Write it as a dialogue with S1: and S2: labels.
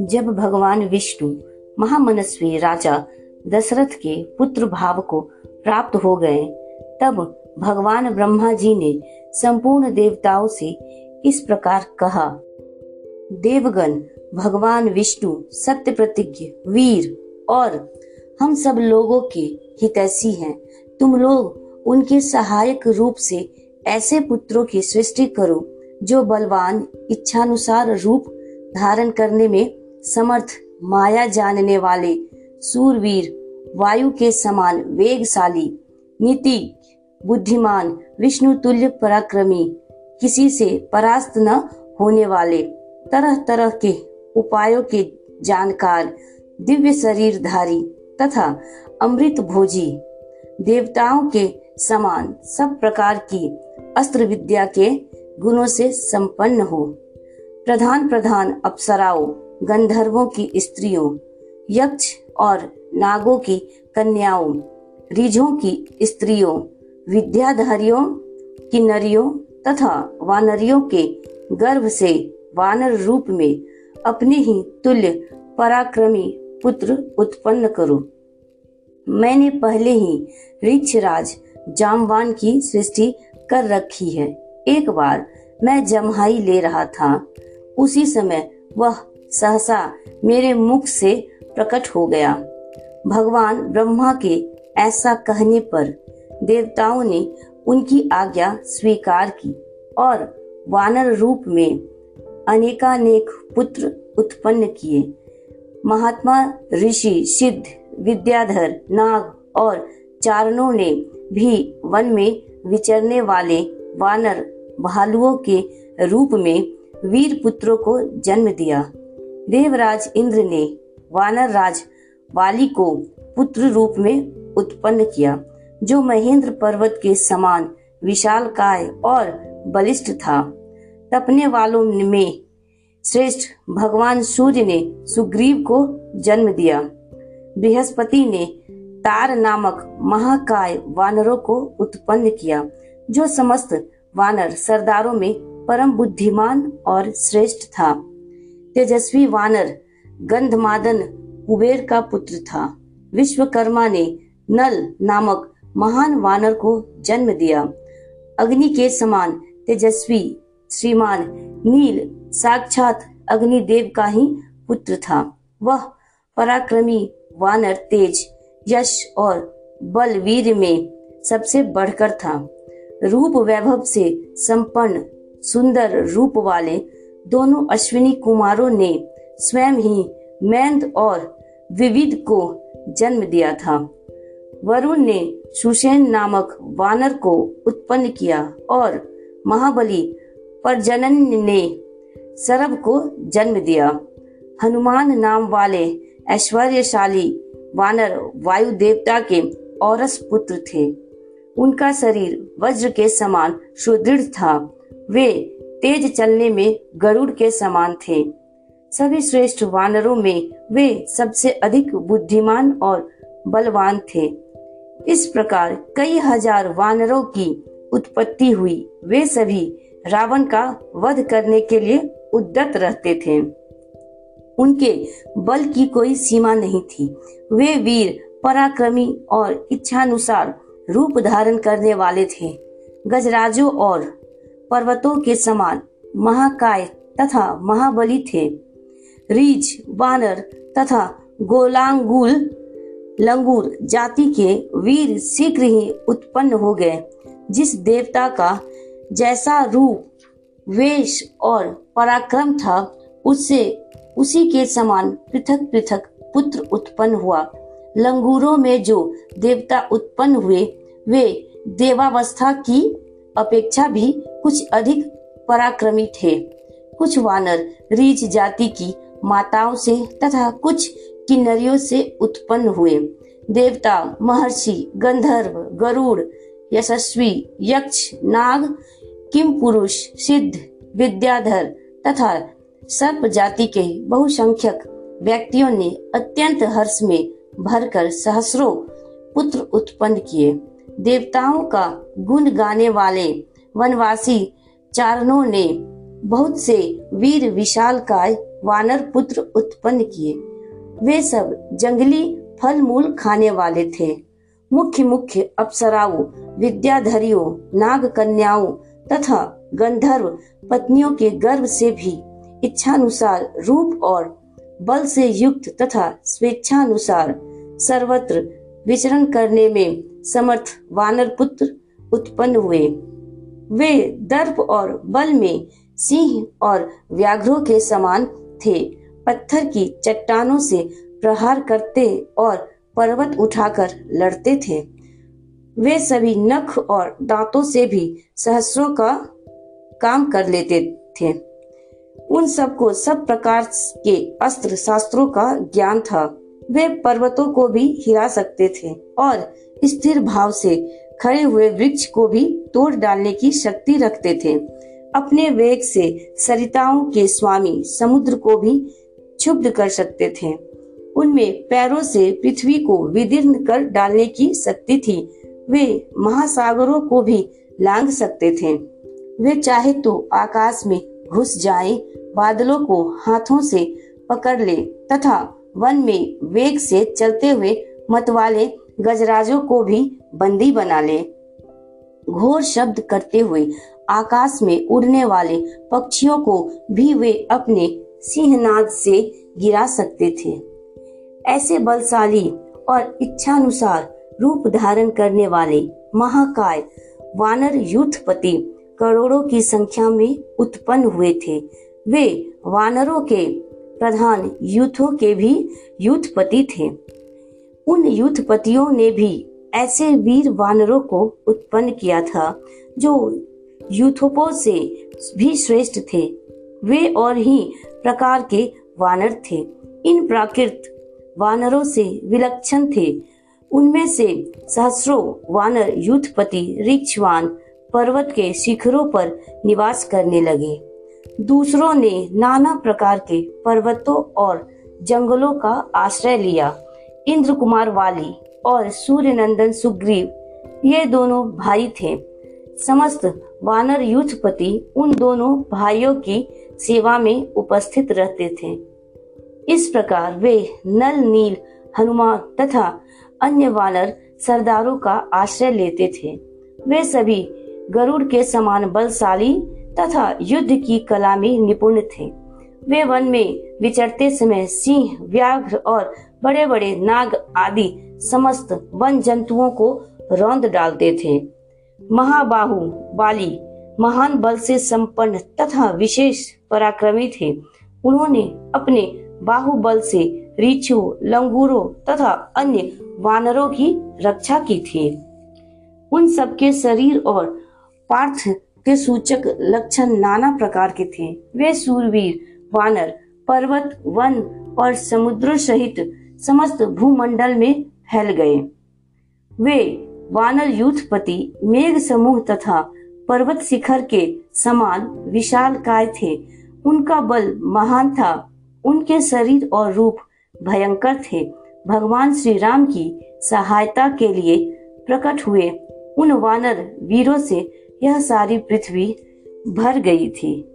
S1: जब भगवान विष्णु महामनस्वी राजा दशरथ के पुत्र भाव को प्राप्त हो गए, तब भगवान ब्रह्मा जी ने संपूर्ण देवताओं से इस प्रकार कहा, देवगण, भगवान विष्णु सत्य प्रतिज्ञ, वीर और हम सब लोगों के हितैषी हैं। तुम लोग उनके सहायक रूप से ऐसे पुत्रों की सृष्टि करो, जो बलवान इच्छानुसार रूप धारण करने में समर्थ माया जानने वाले सूरवीर, वायु के समान वेगशाली नीति बुद्धिमान, विष्णु तुल्य पराक्रमी, किसी से परास्त न होने वाले तरह तरह के उपायों के जानकार, दिव्य शरीरधारी तथा अमृत भोजी, देवताओं के समान सब प्रकार की अस्त्र विद्या के गुणों से संपन्न हो। प्रधान प्रधान अप्सराओं गंधर्वों की स्त्रियों, यक्ष और नागों की कन्याओं रिझों की स्त्रियों, विद्याधारियों की नरियों तथा वानरियों के गर्भ से वानर रूप में अपने ही तुल्य पराक्रमी पुत्र उत्पन्न करो। मैंने पहले ही ऋक्षराज जामवान की सृष्टि कर रखी है। एक बार मैं जमहाई ले रहा था। उसी समय वह सहसा मेरे मुख से प्रकट हो गया। भगवान ब्रह्मा के ऐसा कहने पर देवताओं ने उनकी आज्ञा स्वीकार की और वानर रूप में अनेकानेक पुत्र उत्पन्न किए। महात्मा ऋषि, सिद्ध, विद्याधर, नाग और चारणों ने भी वन में विचरने वाले वानर भालुओं के रूप में वीर पुत्रों को जन्म दिया। देवराज इंद्र ने वानर राज वाली को पुत्र रूप में उत्पन्न किया, जो महेंद्र पर्वत के समान विशाल काय और बलिष्ठ था। तपने वालों में श्रेष्ठ भगवान सूर्य ने सुग्रीव को जन्म दिया। बृहस्पति ने तार नामक महाकाय वानरों को उत्पन्न किया, जो समस्त वानर सरदारों में परम बुद्धिमान और श्रेष्ठ था। तेजस्वी वानर, गंधमादन कुबेर का पुत्र था। विश्वकर्मा ने नल नामक महान वानर को जन्म दिया। अग्नि के समान तेजस्वी, श्रीमान, नील, साक्षात अग्निदेव का ही पुत्र था। वह पराक्रमी वानर तेज, यश और बलवीर में सबसे बढ़कर था। रूप वैभव से संपन्न, सुंदर रूप वाले दोनों अश्विनी कुमारों ने स्वयं ही मैंद और विविध को जन्म दिया था। वरुण ने सुषेन नामक वानर को उत्पन्न किया और महाबली प्रजनन ने सरब को जन्म दिया। हनुमान नाम वाले ऐश्वर्यशाली वानर वायु देवता के औरस पुत्र थे। उनका शरीर वज्र के समान सुदृढ़ था। वे तेज चलने में गरुड़ के समान थे। सभी श्रेष्ठ वानरों में वे सबसे अधिक बुद्धिमान और बलवान थे। इस प्रकार कई हज़ार वानरों की उत्पत्ति हुई। वे सभी रावण का वध करने के लिए उद्दत रहते थे। उनके बल की कोई सीमा नहीं थी। वे वीर, पराक्रमी और इच्छानुसार रूप धारण करने वाले थे। गजराजों और पर्वतों के समान महाकाय तथा महाबली थे। रीज, वानर तथा गोलांगुल, लंगूर जाति के वीर शीघ्र ही उत्पन्न हो गए। जिस देवता का जैसा रूप, वेश और पराक्रम था, उससे उसी के समान पृथक पृथक पुत्र उत्पन्न हुआ। लंगूरों में जो देवता उत्पन्न हुए, वे देवावस्था की अपेक्षा भी कुछ अधिक पराक्रमी थे। कुछ वानर रीच जाति की माताओं से तथा कुछ किन्नरियों से उत्पन्न हुए। देवता, महर्षि, गंधर्व, गरुड़, यशस्वी, यक्ष, नाग, किम पुरुष, सिद्ध, विद्याधर तथा सर्प जाति के बहुसंख्यक व्यक्तियों ने अत्यंत हर्ष में भरकर सहस्रों पुत्र उत्पन्न किए। देवताओं का गुण गाने वाले वनवासी चारणों ने बहुत से वीर विशाल काय वानर पुत्र उत्पन्न किए। वे सब जंगली फल मूल खाने वाले थे। मुख्य मुख्य अप्सराओं, विद्याधरियों नाग कन्याओं तथा गंधर्व पत्नियों के गर्भ से भी इच्छानुसार रूप और बल से युक्त तथा स्वेच्छानुसार सर्वत्र विचरण करने में समर्थ वानर पुत्र उत्पन्न हुए। वे दर्प और बल में सिंह और व्याघ्रों के समान थे। पत्थर की चट्टानों से प्रहार करते और पर्वत उठाकर लड़ते थे। वे सभी नख और दांतों से भी सहस्रों का काम कर लेते थे। उन सबको सब प्रकार के अस्त्र शास्त्रों का ज्ञान था। वे पर्वतों को भी हिला सकते थे और स्थिर भाव से खड़े हुए वृक्ष को भी तोड़ डालने की शक्ति रखते थे। अपने वेग से सरिताओं के स्वामी समुद्र को भी क्षुब्ध कर सकते थे। उनमें पैरों से पृथ्वी को विदीर्ण कर डालने की शक्ति थी। वे महासागरों को भी लांग सकते थे। वे चाहे तो आकाश में घुस जाएँ, बादलों को हाथों से पकड़ ले तथा वन में वेग से चलते हुए मतवाले गजराजों को भी बंदी बना ले। घोर शब्द करते हुए आकाश में उड़ने वाले पक्षियों को भी वे अपने सिंहनाद से गिरा सकते थे। ऐसे बलशाली और इच्छानुसार रूप धारण करने वाले महाकाय वानर युद्धपति करोड़ों की संख्या में उत्पन्न हुए थे। वे वानरों के प्रधान यूथों के भी युद्धपति थे। उन युद्धपतियों ने भी ऐसे वीर वानरों को उत्पन्न किया था, जो यूथोपो से भी श्रेष्ठ थे। वे और ही प्रकार के वानर थे। इन प्राकृत वानरों से विलक्षण थे। उनमें से सहस्रों वानर युद्धपति, रिक्षवान पर्वत के शिखरों पर निवास करने लगे। दूसरों ने नाना प्रकार के पर्वतों और जंगलों का आश्रय लिया। इंद्र कुमार वाली और सूर्यनंदन सुग्रीव, ये दोनों भाई थे। समस्त वानर युद्धपति उन दोनों भाइयों की सेवा में उपस्थित रहते थे। इस प्रकार वे नल, नील, हनुमान तथा अन्य वानर सरदारों का आश्रय लेते थे। वे सभी गरुड़ के समान बलशाली तथा युद्ध की कला में निपुण थे। वे वन में विचरते समय सिंह, व्याघ्र और बड़े बड़े नाग आदि समस्त वन जंतुओं को रौंद डालते थे। महाबाहु बाली महान बल से संपन्न तथा विशेष पराक्रमी थे। उन्होंने अपने बाहुबल से रीछो लंगूरों तथा अन्य वानरों की रक्षा की थी। उन सबके शरीर और पार्थ के सूचक लक्षण नाना प्रकार के थे। वे सूरवीर, वानर, पर्वत, वन और समुद्र सहित समस्त भूमंडल में फैल गए। वे वानर युद्धपति, मेघ समूह तथा पर्वत शिखर के समान विशाल काय थे। उनका बल महान था। उनके शरीर और रूप भयंकर थे। भगवान श्री राम की सहायता के लिए प्रकट हुए उन वानर वीरों से यह सारी पृथ्वी भर गई थी।